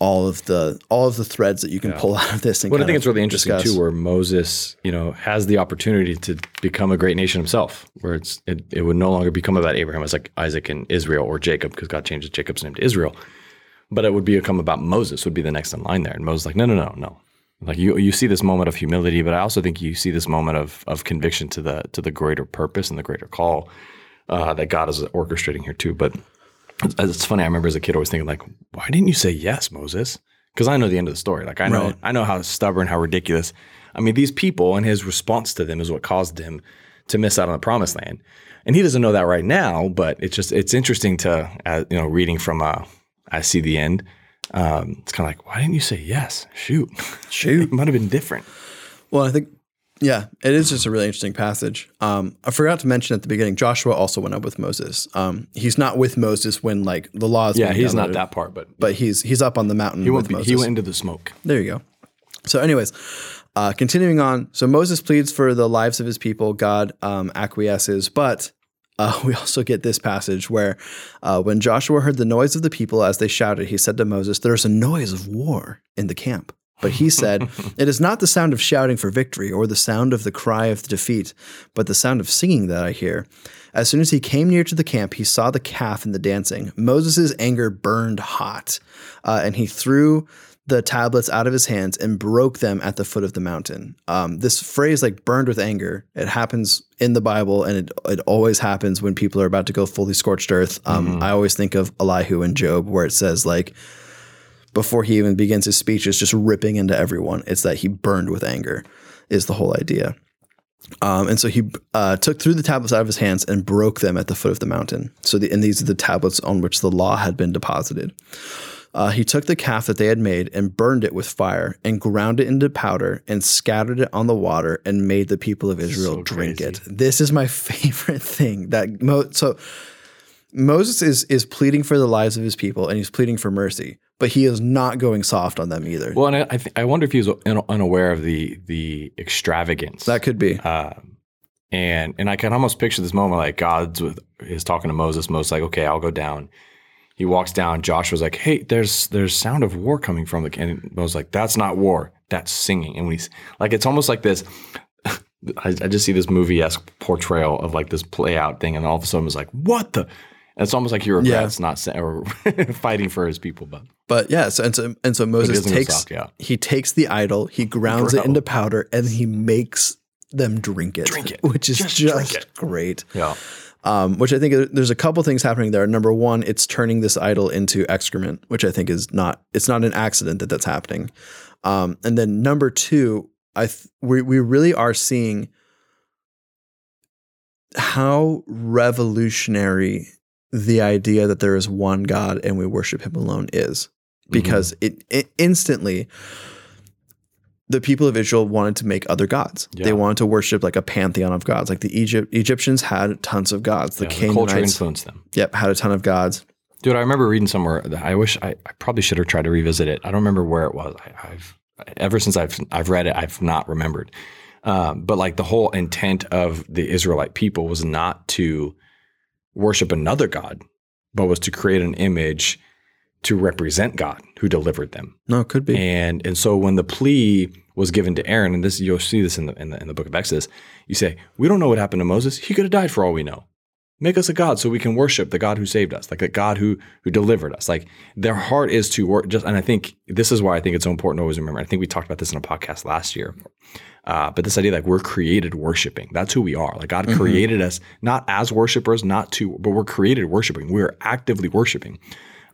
all of the all of the threads that you can Yeah. pull out of this. And But I think it's really interesting discuss. too, where Moses, you know, has the opportunity to become a great nation himself, where it's it, it would no longer become about Abraham as like Isaac and Israel or Jacob, because God changes Jacob's name to Israel. But it would become about Moses would be the next in line there. And Moses is like, no, no, no, no. Like you you see this moment of humility, but I also think you see this moment of of conviction to the to the greater purpose and the greater call uh, that God is orchestrating here too. But it's, it's funny. I remember as a kid always thinking like, why didn't you say yes, Moses? Because I know the end of the story. Like I know Right. I know how stubborn, how ridiculous. I mean, these people and his response to them is what caused him to miss out on the promised land. And he doesn't know that right now, but it's just it's interesting to uh, you know reading from uh, I see the end. Um, it's kind of like, why didn't you say yes? Shoot, Shoot. it might have been different. Well, I think, yeah, it is just a really interesting passage. Um, I forgot to mention at the beginning, Joshua also went up with Moses. Um, he's not with Moses when like the law is. Yeah, he's not that part, but but he's he's up on the mountain he with went Moses. he went into the smoke. There you go. So, anyways, uh, continuing on. So Moses pleads for the lives of his people. God um, acquiesces, but uh, we also get this passage where uh, when Joshua heard the noise of the people as they shouted, he said to Moses, "There is a noise of war in the camp." But he said, It is not the sound of shouting for victory or the sound of the cry of defeat, but the sound of singing that I hear. As soon as he came near to the camp, he saw the calf and the dancing. Moses' anger burned hot, uh, and he threw the tablets out of his hands and broke them at the foot of the mountain. Um, this phrase, like burned with anger, it happens in the Bible, and it it always happens when people are about to go fully scorched earth. Um, I always think of Elihu and Job, where it says like before he even begins his speech is just ripping into everyone. It's that he burned with anger, is the whole idea. Um, and so he uh, took threw the tablets out of his hands and broke them at the foot of the mountain. So the, and these are the tablets on which the law had been deposited. Uh, he took the calf that they had made and burned it with fire and ground it into powder and scattered it on the water and made the people of Israel So drink crazy. it. This is my favorite thing that Mo- so Moses is is pleading for the lives of his people and he's pleading for mercy, but he is not going soft on them either. Well, and I I, th- I wonder if he was un- unaware of the the extravagance that could be. Um, and and I can almost picture this moment like God's with is talking to Moses. Moses like, okay, I'll go down. He walks down. Joshua's like, hey, there's there's sound of war coming from the. And Moses like, that's not war. That's singing. And when he's like, it's almost like this. I, I just see this movie esque portrayal of like this play out thing, and all of a sudden it's like, what the. And it's almost like he regrets not sa- or fighting for his people, but But yeah, so and so and so Moses takes soft, yeah. he takes the idol, he grounds Bro. it into powder, and he makes them drink it. Drink it. Which is Just just, great. yeah, Um, which I think there's a couple things happening there. Number one, it's turning this idol into excrement, which I think is not it's not an accident that that's happening. Um, and then number two, I th- we we really are seeing how revolutionary the idea that there is one God and we worship Him alone is, because it, it instantly the people of Israel wanted to make other gods. Yeah. They wanted to worship like a pantheon of gods. Like the Egypt Egyptians had tons of gods. The yeah, the culture influenced them. yep, had a ton of gods. Dude, I remember reading somewhere. That I wish I, I probably should have tried to revisit it. I don't remember where it was. I, I've ever since I've I've read it, I've not remembered. Um, but like the whole intent of the Israelite people was not to worship another God, but was to create an image to represent God who delivered them. No, it could be. And and so when the plea was given to Aaron, and this you'll see this in the in the, in the book of Exodus, you say, We don't know what happened to Moses. He could have died for all we know. Make us a God so we can worship the God who saved us, like the God who who delivered us. Like their heart is to work just and I think this is why I think it's so important to always remember. I think we talked about this in a podcast last year. Uh, but this idea like we're created worshiping. That's who we are. Like God created us not as worshipers, not to, but we're created worshiping. We're actively worshiping.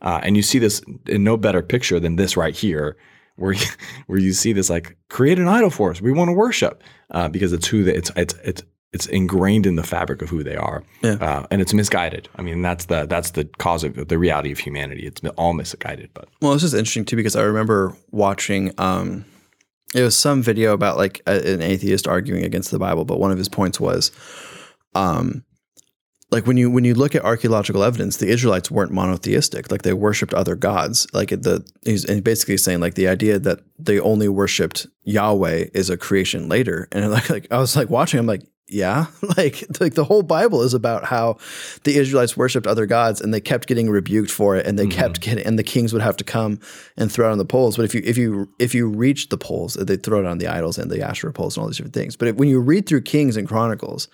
Uh, and you see this in no better picture than this right here, where you, where you see this like create an idol for us. We want to worship uh, because it's who they, it's it's it's it's ingrained in the fabric of who they are, Yeah. uh, and it's misguided. I mean, that's the that's the cause of the reality of humanity. It's all misguided, but Well, this is interesting too because I remember watching. Um, it was some video about like a, an atheist arguing against the Bible, but one of his points was, um, like when you when you look at archaeological evidence, the Israelites weren't monotheistic; like they worshipped other gods. Like the he's and basically saying like the idea that they only worshipped Yahweh is a creation later, and like like I was like watching, I'm like. Yeah, like like the whole Bible is about how the Israelites worshipped other gods and they kept getting rebuked for it and they mm-hmm. kept getting and the kings would have to come and throw it on the poles. But if you if you if you reach the poles, they throw it on the idols and the Asherah poles and all these different things. But if, when you read through Kings and Chronicles,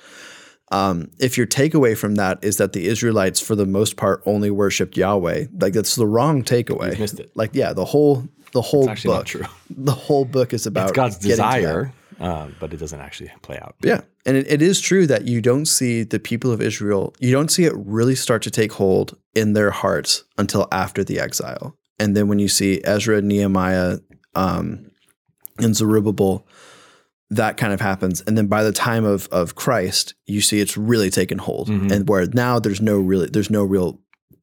um, if your takeaway from that is that the Israelites, for the most part, only worshipped Yahweh, like that's the wrong takeaway. missed it. Like yeah, the whole the whole book, the whole book is about it's God's getting to that. desire, uh, but it doesn't actually play out. Yeah. And it, it is true that you don't see the people of Israel, you don't see it really start to take hold in their hearts until after the exile. And then when you see Ezra, Nehemiah, um, and Zerubbabel, that kind of happens. And then by the time of of Christ, you see it's really taken hold. Mhm. And where now there's no really there's no real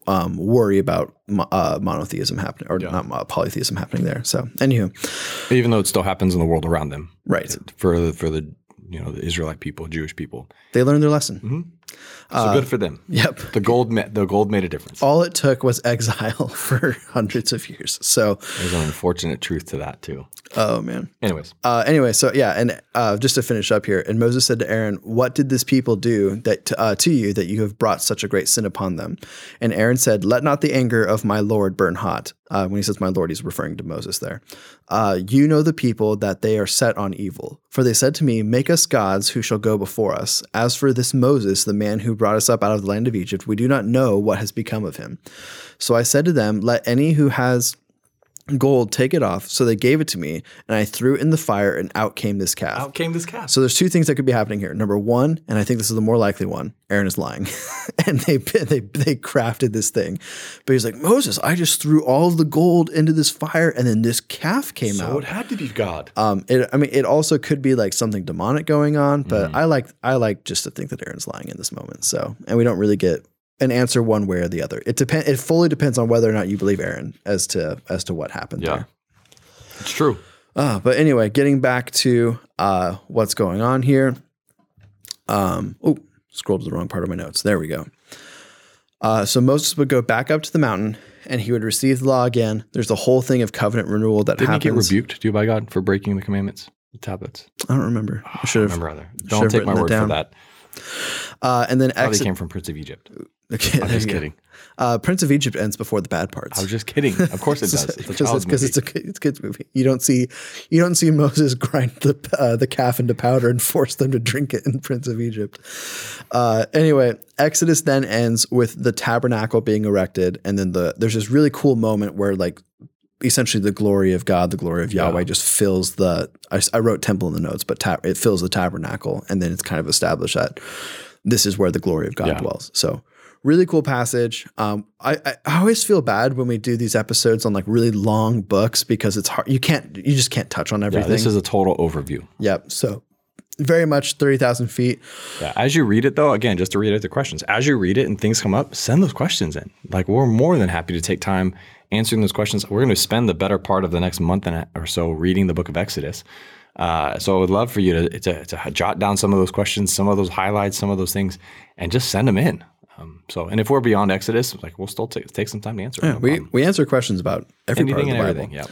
um, worry about uh, monotheism happening or Yeah. not mo- polytheism happening there. So anywho, Even though it still happens in the world around them, right. for the, for the you know the Israelite people, Jewish people, They learned their lesson. so Uh, good for them. Yep. The gold, ma- the gold made a difference. all it took was exile for hundreds of years. So, There's an unfortunate truth to that too. oh man. Anyways, Uh, anyway, so yeah, and uh, just to finish up here, and Moses said to Aaron, "What did this people do that uh, to you that you have brought such a great sin upon them?" And Aaron said, "Let not the anger of my Lord burn hot." Uh, when he says "my Lord," he's referring to Moses there. Uh, you know the people that they are set on evil, for they said to me, "Make us gods who shall go before us." As for this Moses, the man who brought us up out of the land of Egypt, we do not know what has become of him. So I said to them, Let any who has gold take it off. So they gave it to me, and I threw it in the fire, and out came this calf. out came this calf. So there's two things that could be happening here. Number one, and I think this is the more likely one, Aaron is lying, and they they they crafted this thing. But he's like Moses, I just threw all of the gold into this fire, and then this calf came so out. So it had to be God. Um, it, I mean, it also could be like something demonic going on, Mm. but I like I like just to think that Aaron's lying in this moment. So, and we don't really get an answer one way or the other. It depend. It fully depends on whether or not you believe Aaron as to as to what happened yeah, there. it's true. Uh, but anyway, getting back to uh, what's going on here. Um, oh, scrolled to the wrong part of my notes. There we go. Uh, so Moses would go back up to the mountain and he would receive the law again. There's the whole thing of covenant renewal that Didn't he get happens. rebuked too by God for breaking the commandments, the tablets? I don't remember. I I should have. remember either. Don't take my word down. for that. Uh, and then Probably exit. came from Prince of Egypt. Okay, I'm just kidding. Uh, Prince of Egypt ends before the bad parts. I was just kidding. Of course it does. It's because child's it's, 'cause movie. it's a it's a kids movie. You don't see you don't see Moses grind the uh, the calf into powder and force them to drink it in Prince of Egypt. Uh, anyway, Exodus then ends with the tabernacle being erected, and then the there's this really cool moment where like essentially the glory of God, the glory of Yahweh, Yeah. just fills the. I, I wrote temple in the notes, but ta- it fills the tabernacle, and then it's kind of established that this is where the glory of God Yeah. dwells. So really cool passage. Um, I, I always feel bad when we do these episodes on like really long books because it's hard. You can't you just can't touch on yeah, everything. this is a total overview. yep. So very much thirty thousand feet. Yeah. As you read it, though, again, just to reiterate the questions, as you read it and things come up, send those questions in. Like we're more than happy to take time answering those questions. We're going to spend the better part of the next month or so reading the Book of Exodus. Uh, so I would love for you to, to to jot down some of those questions, some of those highlights, some of those things, and just send them in. Um, so, and if we're beyond Exodus, like we'll still take take some time to answer. Yeah, no we problem. we answer questions about every anything part of the Bible. everything. Yeah.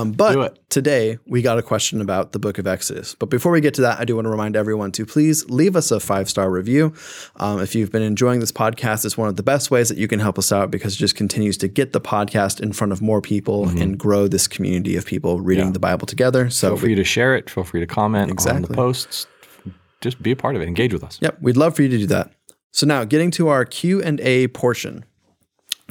Um, but today we got a question about the book of Exodus. But before we get to that, I do want to remind everyone to please leave us a five star review. Um, if you've been enjoying this podcast, it's one of the best ways that you can help us out because it just continues to get the podcast in front of more people and grow this community of people reading Mm-hmm. Yeah. the Bible together. So Feel free to share it. Feel free to comment on the posts. Just be a part of it. Engage with us. Yep, we'd love for you to do that. So now, getting to our Q and A portion.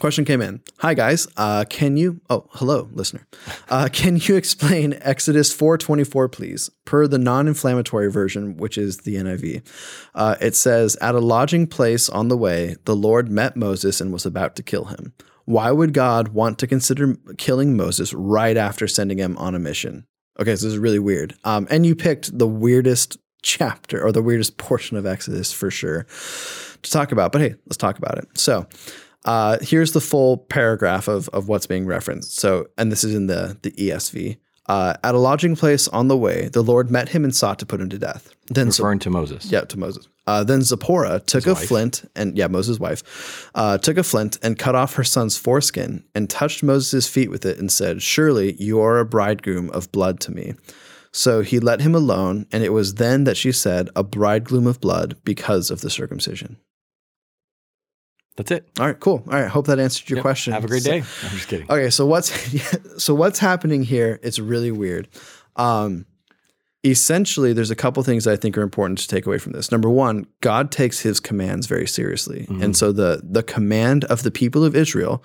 Question came in. Hi guys, uh, can you? Oh, hello, listener. Uh, can you explain Exodus four twenty four, please? Per the non-inflammatory version, which is the NIV, uh, it says, "At a lodging place on the way, the Lord met Moses and was about to kill him. Why would God want to consider killing Moses right after sending him on a mission?" Okay, so this is really weird. Um, and you picked the weirdest chapter or the weirdest portion of Exodus for sure to talk about. But hey, let's talk about it. So uh, here's the full paragraph of, of what's being referenced. So, and this is in the, the ESV. Uh, at a lodging place on the way, the Lord met him and sought to put him to death. Then Zip- Referring to Moses. yeah, to Moses. Uh, then Zipporah took a wife. flint and yeah, Moses' wife, uh, took a flint and cut off her son's foreskin and touched Moses' feet with it and said, "Surely you are a bridegroom of blood to me." So he let him alone, and it was then that she said, "A bridegroom of blood because of the circumcision." That's it. All right, cool. All right, hope that answered your Yep. question. Have a great So- day. I'm just kidding. Okay, so what's so what's happening here? It's really weird. Um, essentially, there's a couple things that I think are important to take away from this. Number one, God takes His commands very seriously, Mm-hmm. and so the the command of the people of Israel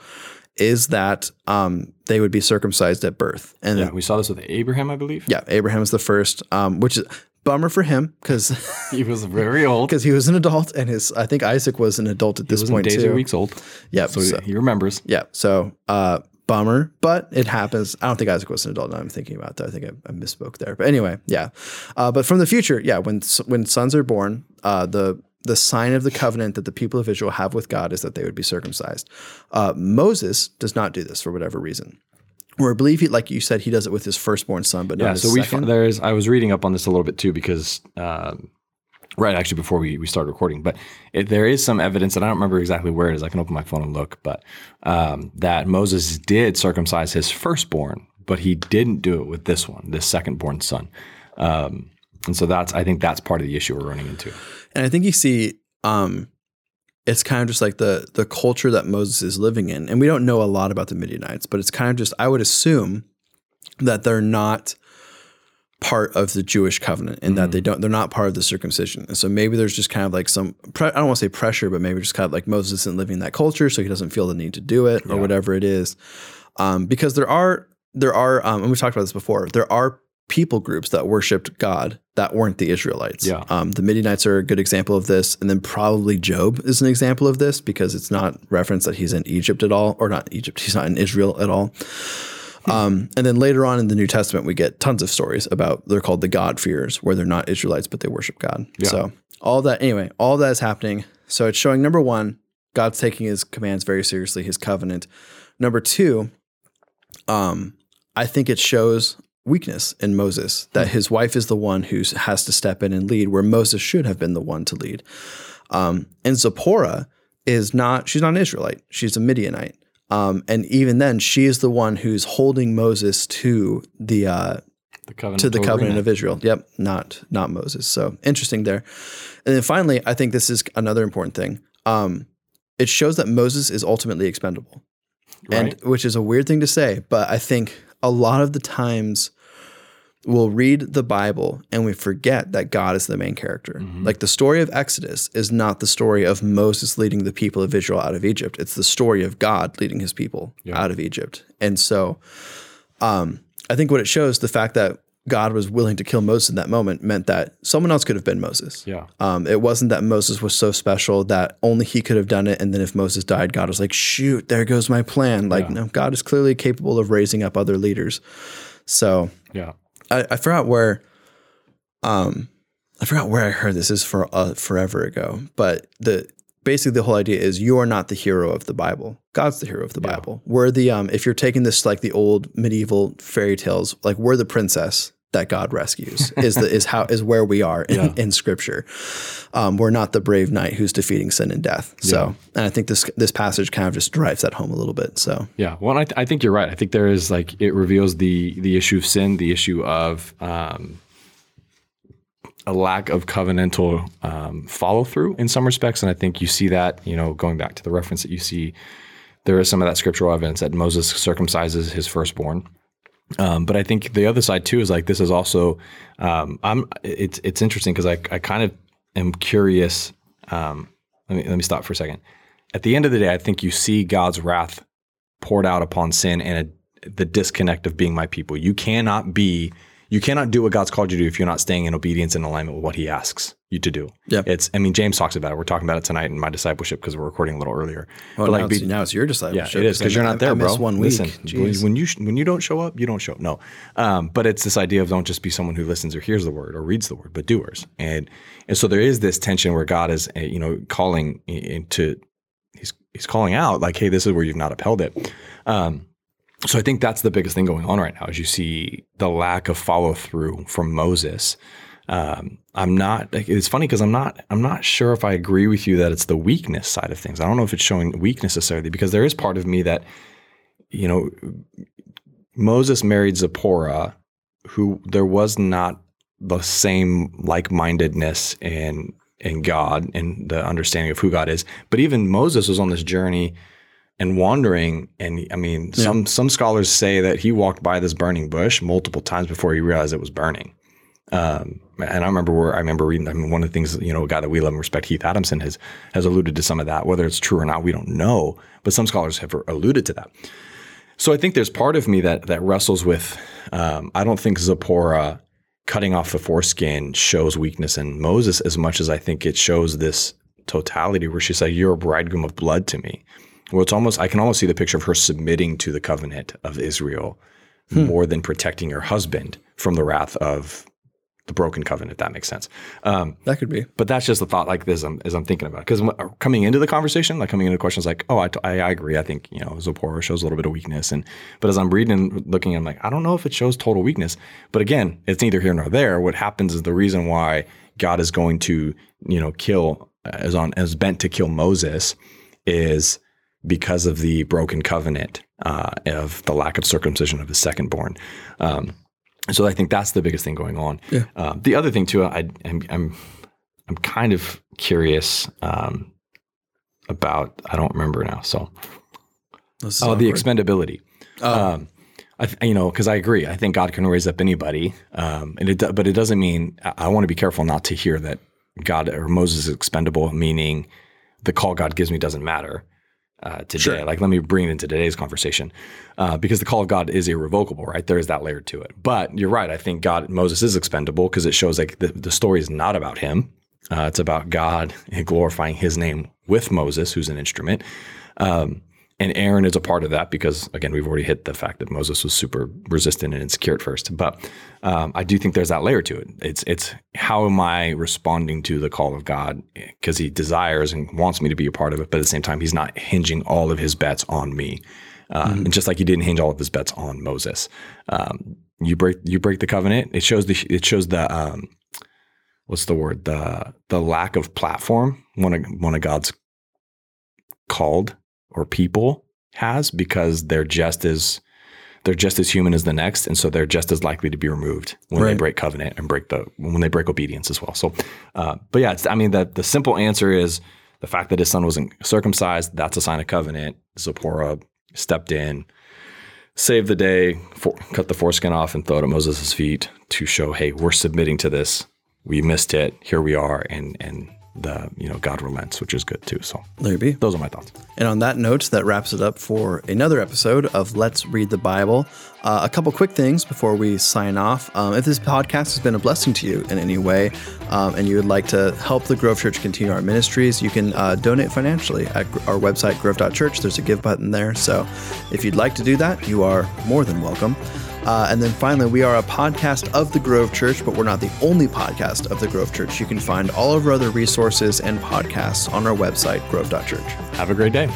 is that um, they would be circumcised at birth. And Yeah, we saw this with Abraham, I believe. yeah, Abraham is the first, um, which is bummer for him because He was very old. because he was an adult, and his I think Isaac was an adult at this He wasn't point days too. or weeks old. Yeah, So, so- he remembers. Yeah. So, uh, bummer, but it happens. I don't think Isaac was an adult. Now I'm thinking about that. I think I, I misspoke there. But anyway, yeah. Uh, but from the future, yeah, when when sons are born, uh, the the sign of the covenant that the people of Israel have with God is that they would be circumcised. Uh, Moses does not do this for whatever reason. Or I believe he, like you said, he does it with his firstborn son, but Yeah. So we second. there's I was reading up on this a little bit too because um, right actually before we we started recording, but it, there is some evidence and I don't remember exactly where it is. I can open my phone and look, but um, that Moses did circumcise his firstborn, but he didn't do it with this one, this secondborn son. Um, and so that's I think that's part of the issue we're running into. And I think you see, um, it's kind of just like the the culture that Moses is living in, and we don't know a lot about the Midianites, but it's kind of just I would assume that they're not part of the Jewish covenant, and that they don't they're not part of the circumcision, and so maybe there's just kind of like some pre- I don't want to say pressure, but maybe just kind of like Moses isn't living in that culture, so he doesn't feel the need to do it or whatever it is, um, because there are there are um, and we've talked about this before there are people groups that worshipped God that weren't the Israelites. Yeah. Um, the Midianites are a good example of this. And then probably Job is an example of this because it's not referenced that he's in Egypt at all, or not Egypt, he's not in Israel at all. Um, and then later on in the New Testament, we get tons of stories about they're called the God-fearers, where they're not Israelites, but they worship God. So all that, anyway, all that is happening. So it's showing number one, God's taking his commands very seriously, his covenant. Number two, um, I think it shows weakness in Moses that his wife is the one who has to step in and lead, where Moses should have been the one to lead. Um, and Zipporah is not; she's not an Israelite; she's a Midianite. Um, and even then, she is the one who's holding Moses to the uh, The covenant to the covenant agreement. of Israel. Yep, not not Moses. So interesting there. And then finally, I think this is another important thing. Um, it shows that Moses is ultimately expendable and which is a weird thing to say, but I think a lot of the times we'll read the Bible and we forget that God is the main character. Mm-hmm. Like the story of Exodus is not the story of Moses leading the people of Israel out of Egypt. It's the story of God leading his people out of Egypt. And so um, I think what it shows, the fact that God was willing to kill Moses in that moment meant that someone else could have been Moses. Yeah. Um, it wasn't that Moses was so special that only he could have done it. And then if Moses died, God was like, shoot, there goes my plan. Like, no, God is clearly capable of raising up other leaders. So Yeah. I, I forgot where, um, I forgot where I heard this is for uh, forever ago, but the basically the whole idea is you are not the hero of the Bible. God's the hero of the Bible. We're the um, if you're taking this like the old medieval fairy tales, like we're the princess that God rescues is the is how is where we are in, Yeah. in Scripture. Um, we're not the brave knight who's defeating sin and death. So, and I think this this passage kind of just drives that home a little bit. So, Yeah, well, I, th- I think you're right. I think there is like it reveals the the issue of sin, the issue of um, a lack of covenantal um, follow through in some respects, and I think you see that. You know, going back to the reference that you see, there is some of that scriptural evidence that Moses circumcises his firstborn. Um, but I think the other side too is like this is also um, I'm it's it's interesting because I I kind of am curious. Um, let me let me stop for a second. At the end of the day, I think you see God's wrath poured out upon sin and a, the disconnect of being my people. You cannot be, you cannot do what God's called you to do if you're not staying in obedience and alignment with what He asks you to do. Yeah. it's. I mean, James talks about it. We're talking about it tonight in my discipleship because we're recording a little earlier. well, but now, like, it's, be- now it's your yeah, it is because you're not there, I, I bro. one week. Listen, Jeez. when you sh- when you don't show up, you don't show up. No, um, but it's this idea of don't just be someone who listens or hears the word or reads the word, but doers. And and so there is this tension where God is, uh, you know, calling i- into he's he's calling out like, hey, this is where you've not upheld it. Um, so I think that's the biggest thing going on right now is you see the lack of follow through from Moses. Um, I'm not. It's funny because I'm not. I'm not sure if I agree with you that it's the weakness side of things. I don't know if it's showing weakness necessarily because there is part of me that, you know, Moses married Zipporah, who there was not the same like mindedness in in God and the understanding of who God is. But even Moses was on this journey and wandering. And I mean, some some scholars say that he walked by this burning bush multiple times before he realized it was burning. Um, and I remember where I remember reading. I mean, one of the things you know, a guy that we love and respect, Heath Adamson, has has alluded to some of that. Whether it's true or not, we don't know. But some scholars have alluded to that. So I think there's part of me that that wrestles with. Um, I don't think Zipporah cutting off the foreskin shows weakness in Moses as much as I think it shows this totality where she said, "You're a bridegroom of blood to me." Well, it's almost I can almost see the picture of her submitting to the covenant of Israel more than protecting her husband from the wrath of the broken covenant. If that makes sense. Um, that could be. but that's just the thought like this I'm, as I'm thinking about it. Because coming into the conversation, like coming into questions like, oh, I agree. I think, you know, Zipporah shows a little bit of weakness. And, but as I'm reading and looking, I'm like, I don't know if it shows total weakness. But again, it's neither here nor there. What happens is the reason why God is going to, you know, kill, is on, is bent to kill Moses is because of the broken covenant uh, of the lack of circumcision of his second born. Um, so I think that's the biggest thing going on. Yeah. Uh, the other thing too, I, I'm, I'm I'm kind of curious um, about. I don't remember now. So oh, the expendability. Oh. Um, I, th- you know, because I agree. I think God can raise up anybody, um, and it. do- But it doesn't mean I, I want to be careful not to hear that God or Moses is expendable, meaning the call God gives me doesn't matter uh, today. Sure. Like, let me bring it into today's conversation uh, because the call of God is irrevocable, right? There is that layer to it. But you're right. I think God, Moses is expendable because it shows like the, the story is not about him. Uh, it's about God glorifying His name with Moses, who's an instrument. Um, and Aaron is a part of that because, again, we've already hit the fact that Moses was super resistant and insecure at first. But um, I do think there's that layer to it. It's it's how am I responding to the call of God because He desires and wants me to be a part of it, but at the same time, He's not hinging all of His bets on me. Uh, And just like He didn't hinge all of His bets on Moses, um, you break you break the covenant. It shows the it shows the um, what's the word the the lack of platform one of one of God's called or people has because they're just as they're just as human as the next, and so they're just as likely to be removed when they break covenant and break the when they break obedience as well. So, uh, but yeah, it's, I mean the the simple answer is the fact that his son wasn't circumcised. That's a sign of covenant. Zipporah stepped in, saved the day, for, cut the foreskin off, and throw it at Moses' feet to show, hey, we're submitting to this. We missed it. Here we are, and and the you know God relents, which is good too. So There you be. those are my thoughts. And on that note, that wraps it up for another episode of Let's Read the Bible. Uh, a couple quick things before we sign off. Um, if this podcast has been a blessing to you in any way, um, and you would like to help the Grove Church continue our ministries, you can uh, donate financially at our website, grove.church. There's a give button there. So if you'd like to do that, you are more than welcome. Uh, and then finally, we are a podcast of the Grove Church, but we're not the only podcast of the Grove Church. You can find all of our other resources and podcasts on our website, grove.church. Have a great day.